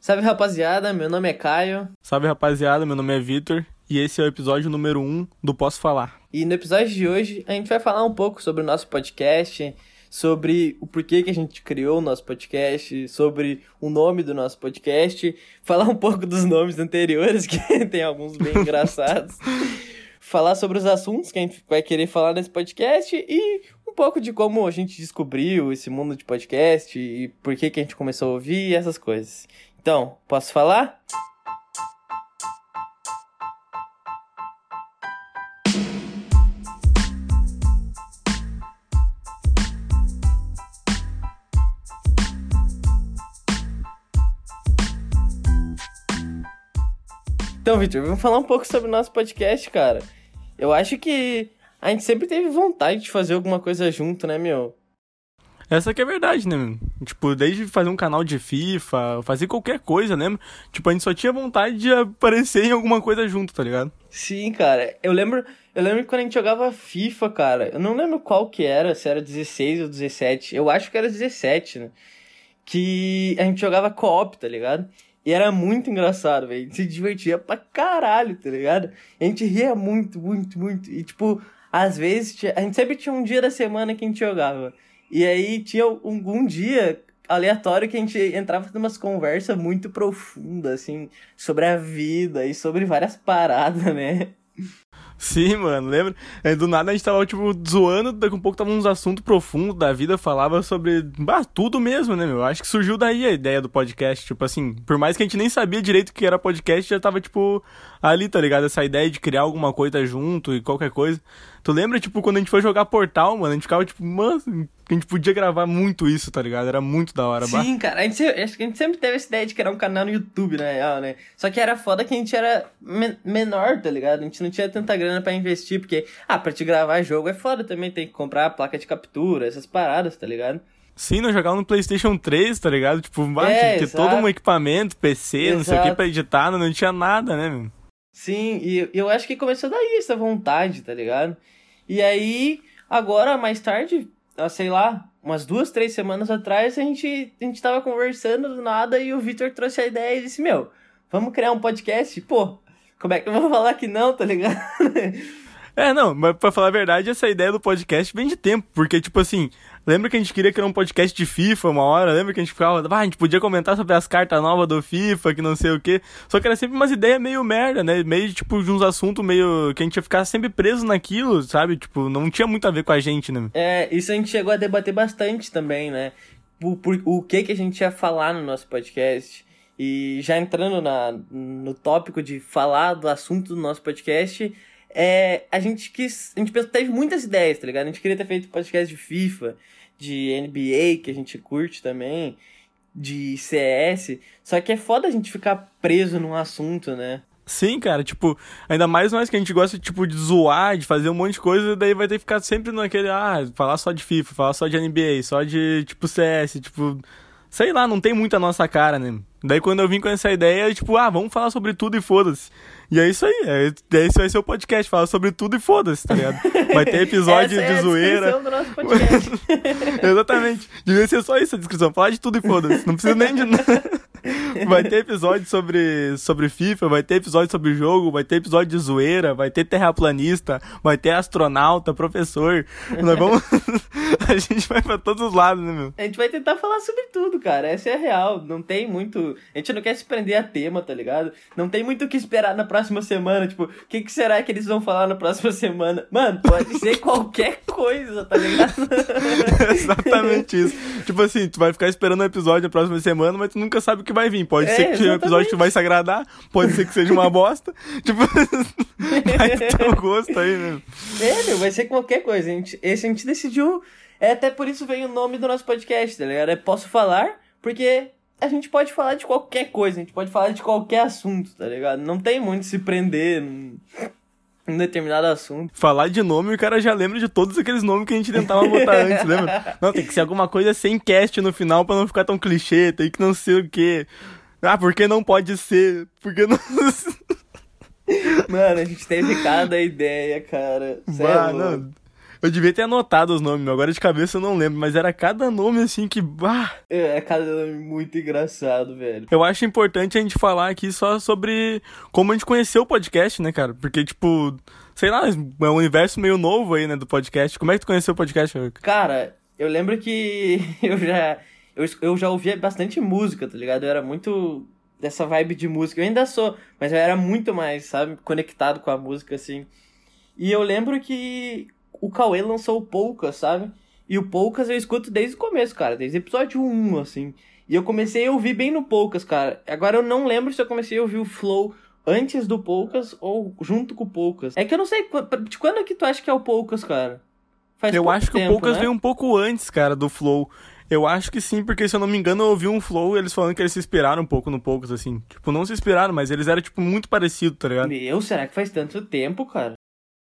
Salve rapaziada, meu nome é Caio. Salve rapaziada, meu nome é Vitor e esse é o episódio número 1 um do Posso Falar. E no episódio de hoje a gente vai falar um pouco sobre o nosso podcast, sobre o porquê que a gente criou o nosso podcast, sobre o nome do nosso podcast, falar um pouco dos nomes anteriores, que tem alguns bem engraçados, falar sobre os assuntos que a gente vai querer falar nesse podcast e um pouco de como a gente descobriu esse mundo de podcast e por que, que a gente começou a ouvir e essas coisas. Então, posso falar? Então, Victor, vamos falar um pouco sobre o nosso podcast, cara. Eu acho que a gente sempre teve vontade de fazer alguma coisa junto, né, meu? Essa que é verdade, né? Tipo, desde fazer um canal de FIFA, fazer qualquer coisa, né? Tipo, a gente só tinha vontade de aparecer em alguma coisa junto, tá ligado? Sim, cara. Eu lembro, eu lembro quando a gente jogava FIFA, cara, eu não lembro qual que era, se era 16 ou 17. Eu acho que era 17, né? Que a gente jogava co-op, tá ligado? E era muito engraçado, velho. A gente se divertia pra caralho, tá ligado? A gente ria muito, muito, muito. E, tipo, às vezes, a gente sempre tinha um dia da semana que a gente jogava. E aí tinha algum dia aleatório que a gente entrava umas conversas muito profundas, assim, sobre a vida e sobre várias paradas, né? Sim, mano, lembra? É, do nada a gente tava, tipo, zoando, daqui a um pouco tava uns assuntos profundos da vida, falava sobre bah, tudo mesmo, né, meu? Acho que surgiu daí a ideia do podcast, tipo assim, por mais que a gente nem sabia direito o que era podcast, já tava, tipo, ali, tá ligado? Essa ideia de criar alguma coisa junto e qualquer coisa. Tu lembra, tipo, quando a gente foi jogar Portal, mano, a gente ficava, tipo, mano, a gente podia gravar muito isso, tá ligado? Era muito da hora. Sim, bah. cara, a gente, acho que a gente sempre teve essa ideia de criar um canal no YouTube, na real, né? Só que era foda que a gente era men menor, tá ligado? A gente não tinha tanta grana para investir, porque, ah, pra te gravar jogo é foda também, tem que comprar a placa de captura, essas paradas, tá ligado? Sim, nós jogava no PlayStation 3, tá ligado? Tipo, bah, é, tinha que ter exato. todo um equipamento, PC, exato. não sei o que pra editar, não tinha nada, né, meu? Sim, e eu acho que começou daí essa vontade, tá ligado? E aí, agora, mais tarde, sei lá, umas duas, três semanas atrás, a gente, a gente tava conversando do nada e o Victor trouxe a ideia e disse, meu, vamos criar um podcast? Pô, como é que eu vou falar que não, tá ligado? É, não, mas pra falar a verdade, essa ideia do podcast vem de tempo, porque, tipo assim, lembra que a gente queria criar um podcast de FIFA uma hora? Lembra que a gente ficava, ah, a gente podia comentar sobre as cartas novas do FIFA, que não sei o quê. Só que era sempre umas ideias meio merda, né? Meio, tipo, de uns assuntos meio que a gente ia ficar sempre preso naquilo, sabe? Tipo, não tinha muito a ver com a gente, né? É, isso a gente chegou a debater bastante também, né? O, por, o que que a gente ia falar no nosso podcast. E já entrando na, no tópico de falar do assunto do nosso podcast, é, a gente quis. A gente teve muitas ideias, tá ligado? A gente queria ter feito podcast de FIFA, de NBA, que a gente curte também, de CS. Só que é foda a gente ficar preso num assunto, né? Sim, cara, tipo, ainda mais nós que a gente gosta, tipo, de zoar, de fazer um monte de coisa, daí vai ter que ficar sempre naquele, ah, falar só de FIFA, falar só de NBA, só de, tipo, CS, tipo, sei lá, não tem muito a nossa cara, né? Daí quando eu vim com essa ideia, tipo, ah, vamos falar sobre tudo e foda-se. E é isso aí, é, esse vai ser o podcast, fala sobre tudo e foda-se, tá ligado? Vai ter episódio essa de é a zoeira. Do nosso podcast. Exatamente. Devia ser só isso a descrição, falar de tudo e foda-se. Não precisa nem de Vai ter episódio sobre, sobre FIFA, vai ter episódio sobre jogo, vai ter episódio de zoeira, vai ter terraplanista, vai ter astronauta, professor. Nós vamos. a gente vai pra todos os lados, né, meu? A gente vai tentar falar sobre tudo, cara. Essa é a real. Não tem muito. A gente não quer se prender a tema, tá ligado? Não tem muito o que esperar na próxima semana. Tipo, o que, que será que eles vão falar na próxima semana? Mano, pode ser qualquer coisa, tá ligado? Exatamente isso. Tipo assim, tu vai ficar esperando o episódio na próxima semana, mas tu nunca sabe o que vai vir. Pode é, ser que seja um episódio que vai se agradar, pode ser que seja uma bosta. tipo, vai ter o gosto aí, né? É, meu, vai ser qualquer coisa. A gente, esse a gente decidiu. É até por isso veio o nome do nosso podcast, tá ligado? É Posso Falar, porque a gente pode falar de qualquer coisa, a gente pode falar de qualquer assunto, tá ligado? Não tem muito se prender num, num determinado assunto. Falar de nome, o cara já lembra de todos aqueles nomes que a gente tentava botar antes, lembra? Não, tem que ser alguma coisa sem cast no final pra não ficar tão clichê, tem que não ser o quê. Ah, porque não pode ser? Porque não. Mano, a gente teve cada ideia, cara. Sério? Não. Eu devia ter anotado os nomes, agora de cabeça eu não lembro, mas era cada nome assim que. Bah. É, é cada nome muito engraçado, velho. Eu acho importante a gente falar aqui só sobre como a gente conheceu o podcast, né, cara? Porque, tipo, sei lá, é um universo meio novo aí, né, do podcast. Como é que tu conheceu o podcast, Cara, eu lembro que eu já. Eu, eu já ouvia bastante música, tá ligado? Eu era muito dessa vibe de música. Eu ainda sou, mas eu era muito mais, sabe, conectado com a música, assim. E eu lembro que o Cauê lançou o Poucas, sabe? E o Poucas eu escuto desde o começo, cara, desde o episódio 1, assim. E eu comecei a ouvir bem no Poucas, cara. Agora eu não lembro se eu comecei a ouvir o Flow antes do Poucas ou junto com o Poucas. É que eu não sei, de quando é que tu acha que é o Poucas, cara? Faz eu acho que tempo, o Poucas né? veio um pouco antes, cara, do Flow. Eu acho que sim, porque se eu não me engano, eu ouvi um flow eles falando que eles se inspiraram um pouco no Poucas, assim. Tipo, não se inspiraram, mas eles eram, tipo, muito parecidos, tá ligado? Meu, será que faz tanto tempo, cara?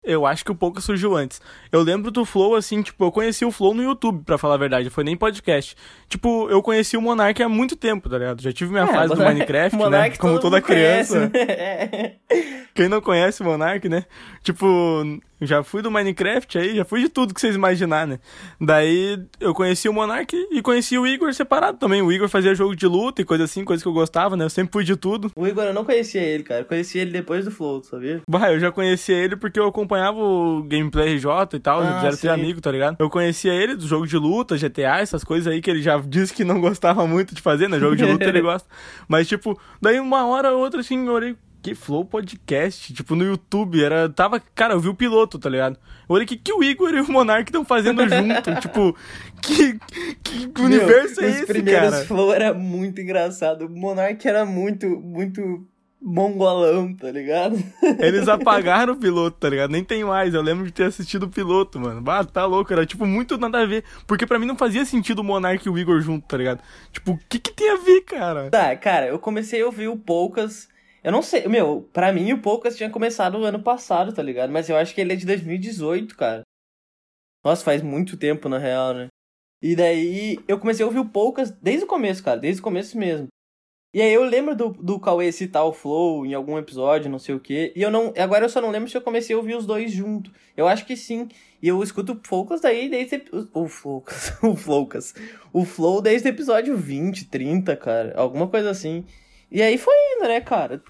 Eu acho que o Pouca surgiu antes. Eu lembro do Flow, assim, tipo, eu conheci o Flow no YouTube, para falar a verdade, foi nem podcast. Tipo, eu conheci o Monark há muito tempo, tá ligado? Já tive minha é, fase do Minecraft, Monark né? Como toda criança. Conhece, né? Quem não conhece o Monark, né? Tipo, já fui do Minecraft aí, já fui de tudo que vocês imaginar, né? Daí eu conheci o Monark e conheci o Igor separado também. O Igor fazia jogo de luta e coisa assim, coisa que eu gostava, né? Eu sempre fui de tudo. O Igor eu não conhecia ele, cara. Eu conheci ele depois do Flow, sabia? Bah, eu já conhecia ele porque eu acompanhava o Gameplay RJ e tal, ah, já era ter amigo, tá ligado? Eu conhecia ele do jogo de luta, GTA, essas coisas aí que ele já disse que não gostava muito de fazer, né? Jogo de luta ele gosta. Mas, tipo, daí uma hora ou outra, assim, eu olhei, que Flow Podcast, tipo, no YouTube, era, tava, cara, eu vi o piloto, tá ligado? Eu olhei que, que o Igor e o Monark estão fazendo junto, tipo, que, que universo Meu, é esse, cara? Os primeiros Flow era muito engraçado, o Monark era muito, muito mongolão, tá ligado? Eles apagaram o piloto, tá ligado? Nem tem mais. Eu lembro de ter assistido o piloto, mano. Bah, tá louco. Era, tipo, muito nada a ver. Porque para mim não fazia sentido o Monark e o Igor junto, tá ligado? Tipo, o que que tem a ver, cara? Tá, cara, eu comecei a ouvir o Poucas eu não sei, meu, pra mim o Poucas tinha começado o ano passado, tá ligado? Mas eu acho que ele é de 2018, cara. Nossa, faz muito tempo, na real, né? E daí eu comecei a ouvir o Poucas desde o começo, cara, desde o começo mesmo. E aí eu lembro do, do Cauê citar o Flow em algum episódio, não sei o quê. E eu não. Agora eu só não lembro se eu comecei a ouvir os dois junto. Eu acho que sim. E eu escuto o Focus daí desde. O Focus. o Focus. O Flow desde o episódio 20, 30, cara. Alguma coisa assim. E aí foi indo, né, cara?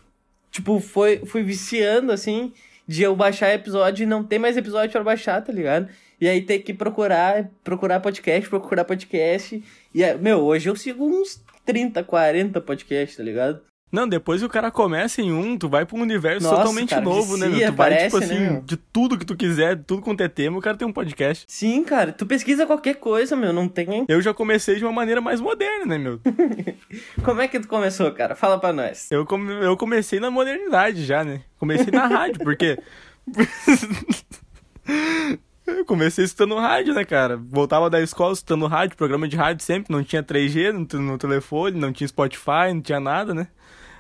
Tipo, foi, fui viciando, assim, de eu baixar episódio e não ter mais episódio para baixar, tá ligado? E aí ter que procurar, procurar podcast, procurar podcast. E, meu, hoje eu sigo uns 30, 40 podcasts, tá ligado? Não, depois que o cara começa em um, tu vai pra um universo Nossa, totalmente cara, novo, né? Tu vai, tipo assim, né, de tudo que tu quiser, tudo quanto é tema, o cara tem um podcast. Sim, cara, tu pesquisa qualquer coisa, meu, não tem. Eu já comecei de uma maneira mais moderna, né, meu? Como é que tu começou, cara? Fala pra nós. Eu, come... eu comecei na modernidade já, né? Comecei na rádio, porque. Eu comecei escutando rádio, né, cara? Voltava da escola escutando rádio, programa de rádio sempre, não tinha 3G no, no telefone, não tinha Spotify, não tinha nada, né?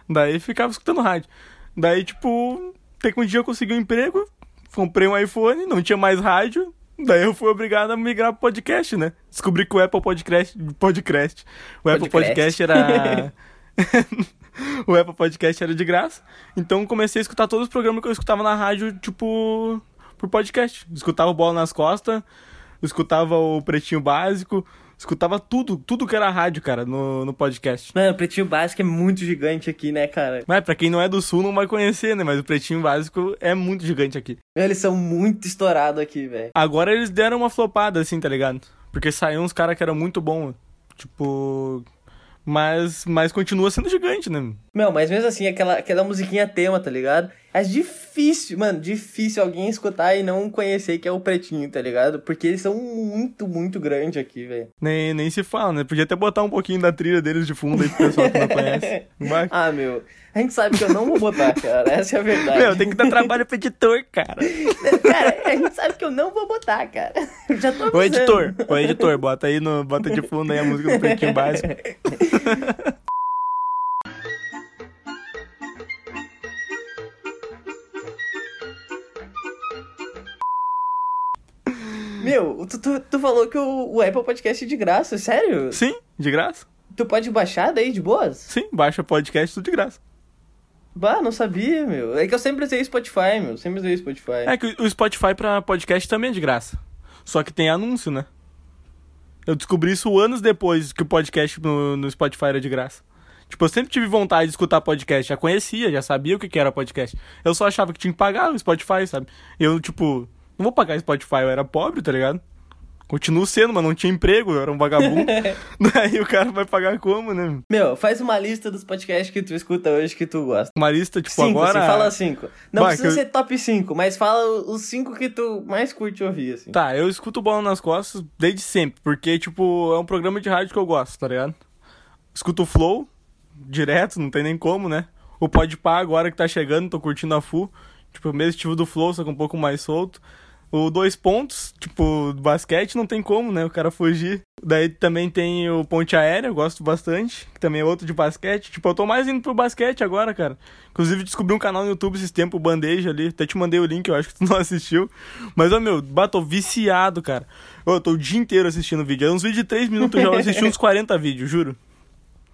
Daí ficava escutando rádio. Daí, tipo, até que um dia eu consegui um emprego, comprei um iPhone, não tinha mais rádio. Daí eu fui obrigado a migrar pro podcast, né? Descobri que o Apple Podcast. Podcast. O Apple Podcast era. o Apple Podcast era de graça. Então comecei a escutar todos os programas que eu escutava na rádio, tipo, por podcast. Escutava o Bola nas Costas, escutava o Pretinho Básico, escutava tudo, tudo que era rádio, cara, no, no podcast. Mano, o Pretinho Básico é muito gigante aqui, né, cara? Mas pra quem não é do Sul não vai conhecer, né? Mas o Pretinho Básico é muito gigante aqui. Eles são muito estourados aqui, velho. Agora eles deram uma flopada, assim, tá ligado? Porque saiu uns caras que eram muito bons. Tipo, mas, mas continua sendo gigante, né? Meu, mas mesmo assim, aquela, aquela musiquinha tema, tá ligado? É difícil, mano, difícil alguém escutar e não conhecer que é o Pretinho, tá ligado? Porque eles são muito, muito grandes aqui, velho. Nem, nem se fala, né? Podia até botar um pouquinho da trilha deles de fundo aí pro pessoal que não conhece. Mas... Ah, meu, a gente sabe que eu não vou botar, cara. Essa é a verdade. Meu, tem que dar trabalho pro editor, cara. cara, a gente sabe que eu não vou botar, cara. Eu já tô avisando. Ô, editor, ô, editor, bota aí no, bota de fundo aí a música do Pretinho Básico. Meu, tu, tu, tu falou que o, o, Apple Podcast é de graça, sério? Sim, de graça. Tu pode baixar daí de boas? Sim, baixa podcast tudo de graça. Bah, não sabia, meu. É que eu sempre usei Spotify, meu. Sempre usei Spotify. É que o Spotify pra podcast também é de graça. Só que tem anúncio, né? Eu descobri isso anos depois que o podcast no, no Spotify era de graça. Tipo, eu sempre tive vontade de escutar podcast. Já conhecia, já sabia o que, que era podcast. Eu só achava que tinha que pagar o Spotify, sabe? Eu, tipo, não vou pagar Spotify, eu era pobre, tá ligado? Continuo sendo, mas não tinha emprego, eu era um vagabundo. Daí o cara vai pagar como, né? Meu, faz uma lista dos podcasts que tu escuta hoje que tu gosta. Uma lista, tipo, cinco, agora. Assim, fala cinco. Não precisa eu- ser top 5, mas fala os cinco que tu mais curte ouvir, assim. Tá, eu escuto Bola nas Costas desde sempre, porque, tipo, é um programa de rádio que eu gosto, tá ligado? Escuto o Flow, direto, não tem nem como, né? O Podpah agora que tá chegando, tô curtindo a full. Tipo, o mesmo estilo do Flow, só que um pouco mais solto. O Dois Pontos, tipo, basquete não tem como, né? O cara fugir. Daí também tem o Ponte Aérea, eu gosto bastante, que também é outro de basquete. Tipo, eu tô mais indo pro basquete agora, cara. Inclusive, descobri um canal no YouTube esses tempos, o Bandeja ali. Até te mandei o link, eu acho que tu não assistiu. Mas, ó, meu, bah, tô viciado, cara. Eu tô o dia inteiro assistindo vídeo. É uns vídeos de 3 minutos, eu já assisti uns 40 vídeos, juro.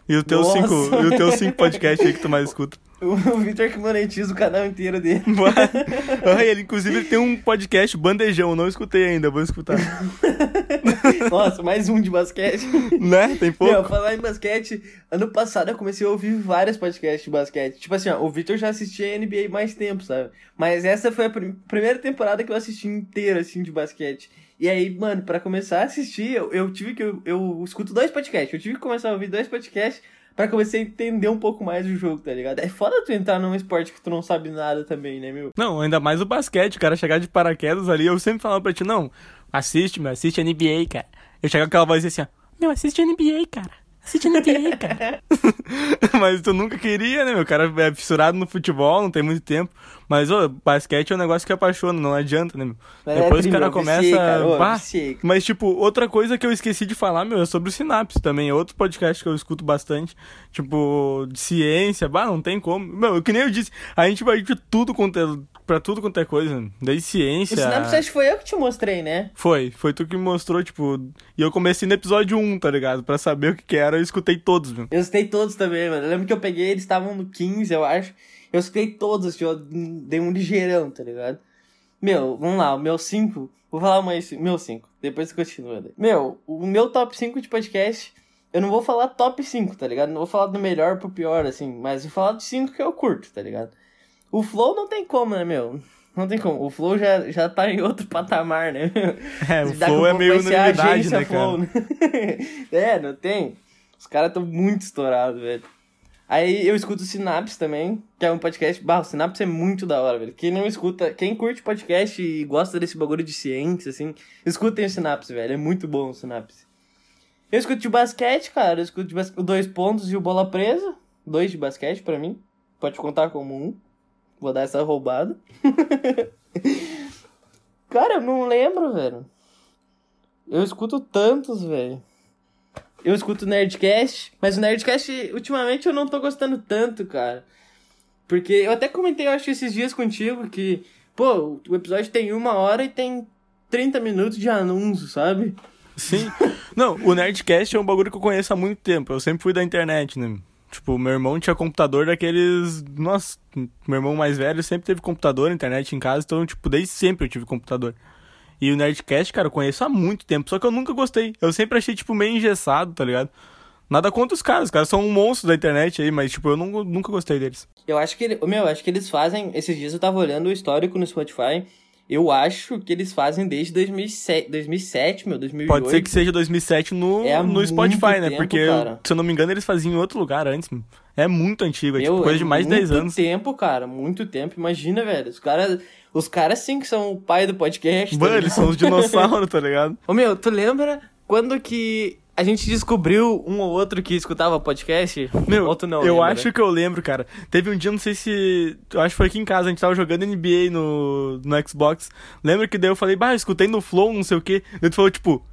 E teus Nossa. 5 e os teus cinco podcasts aí que tu mais escuta. O, Victor que monetiza o canal inteiro dele. Ah, ele, inclusive, ele tem um podcast bandejão, não escutei ainda, vou escutar. Nossa, mais um de basquete. né? Tem pouco. Meu, falar em basquete, ano passado eu comecei a ouvir vários podcasts de basquete. Tipo assim, ó, o Victor já assistia NBA mais tempo, sabe? Mas essa foi a prim- primeira temporada que eu assisti inteira, assim, de basquete. E aí, mano, pra começar a assistir, eu, eu tive que. Eu, eu escuto dois podcasts. Eu tive que começar a ouvir dois podcasts pra começar a entender um pouco mais o jogo, tá ligado? É foda tu entrar num esporte que tu não sabe nada também, né, meu? Não, ainda mais o basquete, o cara chegar de paraquedas ali, eu sempre falava pra ti, não, assiste, meu, assiste NBA, cara. Eu chegava com aquela voz assim, ó, meu, assiste NBA, cara. Assiste NBA, cara. Mas tu nunca queria, né, meu? O cara é fissurado no futebol, não tem muito tempo. Mas, ô, basquete é um negócio que apaixona, não adianta, né, meu? Mas Depois é o cara começa. viciei, cara. Ô, Bah, viciei. mas, tipo, outra coisa que eu esqueci de falar, meu, é sobre o Sinapse também. É outro podcast que eu escuto bastante. Tipo, de ciência. Bah, não tem como. Meu, que nem eu disse, a gente vai de tudo quanto é, pra tudo quanto é coisa. Desde O ciência. Synapse acho que foi eu que te mostrei, né? Foi, foi tu que me mostrou, tipo. E eu comecei no episódio 1, tá ligado? Pra saber o que, que era, eu escutei todos, meu. Eu escutei todos também, mano. Eu lembro que eu peguei, eles estavam no 15, eu acho. Eu escutei todos, assim, eu dei um ligeirão, tá ligado? Meu, vamos lá, o meu 5. Vou falar mais. Meu 5. Depois continua. né? Meu, o meu top 5 de podcast. Eu não vou falar top 5, tá ligado? Não vou falar do melhor pro pior, assim. Mas vou falar de 5 que eu curto, tá ligado? O Flow não tem como, né, meu? Não tem como. O Flow já, já tá em outro patamar, né? É, o flow é meio unanimidade, né, cara? Flow, né? é, não tem? Os caras tão muito estourados, velho. Aí eu escuto o Synapse também, que é um podcast. Bah, o Synapse é muito da hora, velho. Quem não escuta, quem curte podcast e gosta desse bagulho de ciência, assim, escutem o Synapse, velho. É muito bom o Synapse. Eu escuto de basquete, cara. Eu escuto de bas... Dois Pontos e o Bola Presa. Dois de basquete pra mim. Pode contar como um. Vou dar essa roubada. cara, eu não lembro, velho. Eu escuto tantos, velho. Eu escuto Nerdcast, mas o Nerdcast, ultimamente, eu não tô gostando tanto, cara. Porque eu até comentei, eu acho, esses dias contigo que, pô, o episódio tem uma hora e tem 30 minutos de anúncio, sabe? Sim. Não, o Nerdcast é um bagulho que eu conheço há muito tempo. Eu sempre fui da internet, né? Tipo, meu irmão tinha computador daqueles. Nossa, meu irmão mais velho sempre teve computador, internet em casa, então, tipo, desde sempre eu tive computador. E o Nerdcast, cara, eu conheço há muito tempo, só que eu nunca gostei. Eu sempre achei, tipo, meio engessado, tá ligado? Nada contra os caras, os caras são um monstro da internet aí, mas, tipo, eu não, nunca gostei deles. Eu acho que, ele- meu, eu acho que eles fazem. Esses dias eu tava olhando o histórico no Spotify. Eu acho que eles fazem desde 2007, 2007 meu, 2008. Pode ser que seja 2007 no, É no muito Spotify, né? tempo, Porque, cara. se eu não me engano, eles faziam em outro lugar antes. mano. É muito antigo, é Meu, tipo coisa é de mais de 10 Muito anos. tempo, cara, muito tempo. Imagina, velho. Os caras, os caras sim que são o pai do podcast. tá Mano, eles ligado? são os dinossauros, tá ligado? Ô meu, tu lembra quando que a gente descobriu um ou outro que escutava podcast? Meu, ou tu não eu lembra? acho que eu lembro, cara. Teve um dia, não sei se. Eu acho que foi aqui em casa, a gente tava jogando NBA no, no Xbox. Lembra que daí eu falei, bah, eu escutei no Flow, não sei o quê. Daí tu falou, tipo,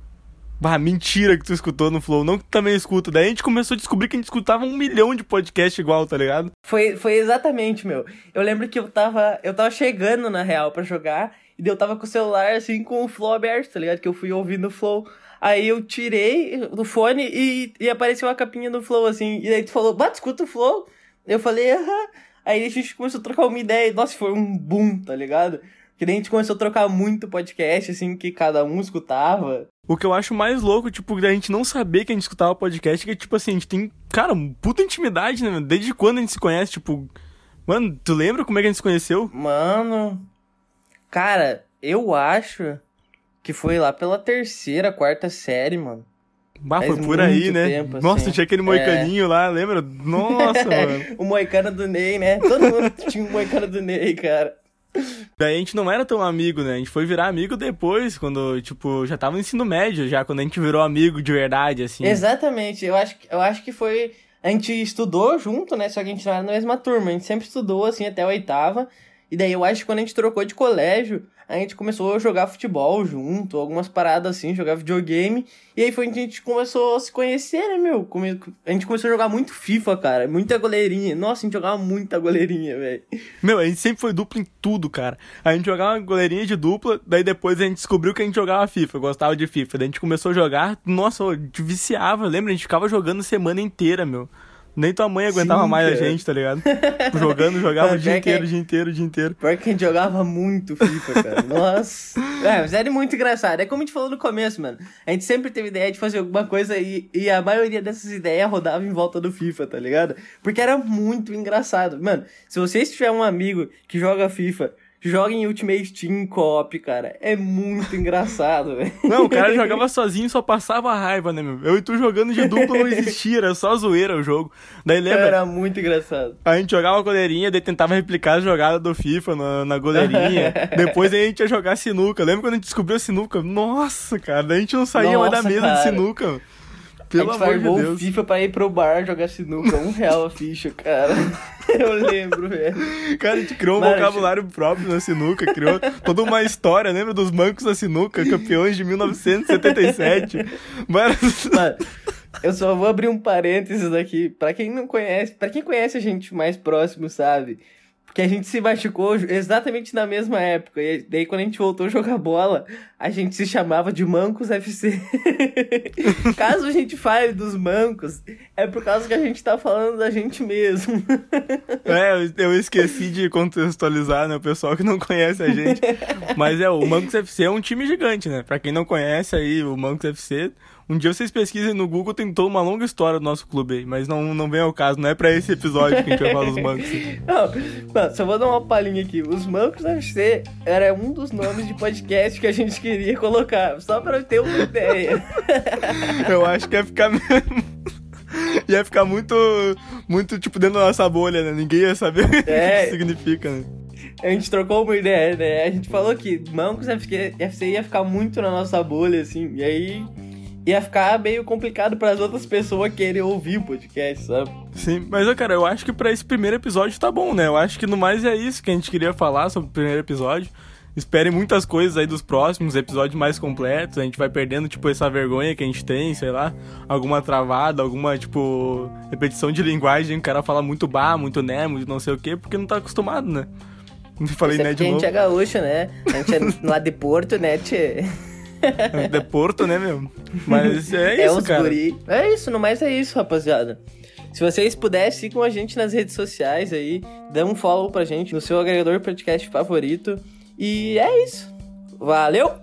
bah, mentira que tu escutou no Flow, não que tu também escuta. Daí a gente começou a descobrir que a gente escutava um milhão de podcast igual, tá ligado? Foi, foi exatamente, meu. Eu lembro que eu tava, eu tava chegando na real pra jogar e eu tava com o celular assim com o flow aberto, tá ligado? Que eu fui ouvindo o flow. Aí eu tirei do fone e, e apareceu a capinha do flow assim. E daí tu falou, bate, escuta o flow. Eu falei, aham. Aí a gente começou a trocar uma ideia. Nossa, foi um boom, tá ligado? Que daí a gente começou a trocar muito podcast, assim, que cada um escutava. O que eu acho mais louco, tipo, da gente não saber que a gente escutava podcast, que, tipo assim, a gente tem, cara, puta intimidade, né? Desde quando a gente se conhece, tipo. Mano, tu lembra como é que a gente se conheceu? Mano. Cara, eu acho que foi lá pela terceira, quarta série, mano. Bah, foi por aí, né? Tempo, Nossa, assim. tinha aquele moicaninho é... lá, lembra? Nossa, mano. o moicano do Ney, né? Todo mundo tinha um moicano do Ney, cara. Daí a gente não era tão amigo, né? A gente foi virar amigo depois, quando, tipo, já tava no ensino médio, já, quando a gente virou amigo de verdade, assim. Exatamente. Eu acho, eu acho que foi. A gente estudou junto, né? Só que a gente não era na mesma turma. A gente sempre estudou, assim, até a oitava. E daí eu acho que quando a gente trocou de colégio, a gente começou a jogar futebol junto, algumas paradas assim, jogar videogame. E aí foi onde a gente começou a se conhecer, né, meu? A gente começou a jogar muito FIFA, cara. Muita goleirinha. Nossa, a gente jogava muita goleirinha, velho. Meu, a gente sempre foi dupla em tudo, cara. A gente jogava goleirinha de dupla, daí depois a gente descobriu que a gente jogava FIFA, gostava de FIFA. Daí a gente começou a jogar, nossa, viciava, lembra? A gente ficava jogando semana inteira, meu. Nem tua mãe aguentava Sim, mais cara. a gente, tá ligado? Jogando, jogava o dia inteiro, o dia inteiro, o dia inteiro. Pior que a gente jogava muito FIFA, cara. Nossa. É, mas era muito engraçado. É como a gente falou no começo, mano. A gente sempre teve ideia de fazer alguma coisa e, e a maioria dessas ideias rodava em volta do FIFA, tá ligado? Porque era muito engraçado. Mano, se vocês tiverem um amigo que joga FIFA Joga em Ultimate Team Co-op, cara. É muito engraçado, velho. Não, o cara jogava sozinho só passava raiva, né, meu? Eu e tu jogando de dupla não existia, era só zoeira o jogo. Daí lembra? Era muito engraçado. A gente jogava goleirinha, daí tentava replicar a jogada do FIFA na, na goleirinha. Depois a gente ia jogar sinuca. Lembra quando a gente descobriu a sinuca? Nossa, cara, daí a gente não saía Nossa, mais da mesa cara. de sinuca. Pelo a gente amor de Deus. FIFA pra ir pro bar jogar sinuca. Um real a ficha, cara. Eu lembro, velho. Cara, a gente criou um Mano, vocabulário próprio na sinuca, criou toda uma história, lembra dos mancos da sinuca, campeões de 1977. Mano, Mano eu só vou abrir um parênteses aqui. Pra quem não conhece, para quem conhece a gente mais próximo, sabe? Porque a gente se machucou exatamente na mesma época. E daí, quando a gente voltou a jogar bola, a gente se chamava de Mancos FC. Caso a gente fale dos Mancos, é por causa que a gente tá falando da gente mesmo. é, eu esqueci de contextualizar, né? O pessoal que não conhece a gente. Mas é, o Mancos FC é um time gigante, né? Pra quem não conhece aí, o Mancos FC um dia vocês pesquisem no Google, tem toda uma longa história do nosso clube aí, mas não, não vem ao caso, não é pra esse episódio que a gente vai falar dos mancos. Não, só vou dar uma palhinha aqui. Os mancos FC era um dos nomes de podcast que a gente queria colocar, só pra ter uma ideia. Eu acho que ia ficar mesmo. ia ficar muito, muito, tipo, dentro da nossa bolha, né? Ninguém ia saber é. o que significa, né? A gente trocou uma ideia, né? A gente falou que Mancos FC ia ficar muito na nossa bolha, assim, e aí ia ficar meio complicado para as outras pessoas querer ouvir o podcast, sabe? Sim, mas, cara, eu acho que para esse primeiro episódio tá bom, né? Eu acho que no mais é isso que a gente queria falar sobre o primeiro episódio. Esperem muitas coisas aí dos próximos episódios mais completos. A gente vai perdendo, tipo, essa vergonha que a gente tem, sei lá. Alguma travada, alguma, tipo, repetição de linguagem. O cara fala muito bar, muito né, muito não sei o quê, porque não tá acostumado, né? Falei né de novo. A gente é gaúcho, né? A gente é lá de Porto, né, tchê? de Porto, né, meu? Mas é, é isso, os cara. Guri. É isso, no mais é isso, rapaziada. Se vocês puderem, sigam a gente nas redes sociais aí, dê um follow pra gente no seu agregador podcast favorito. E é isso. Valeu!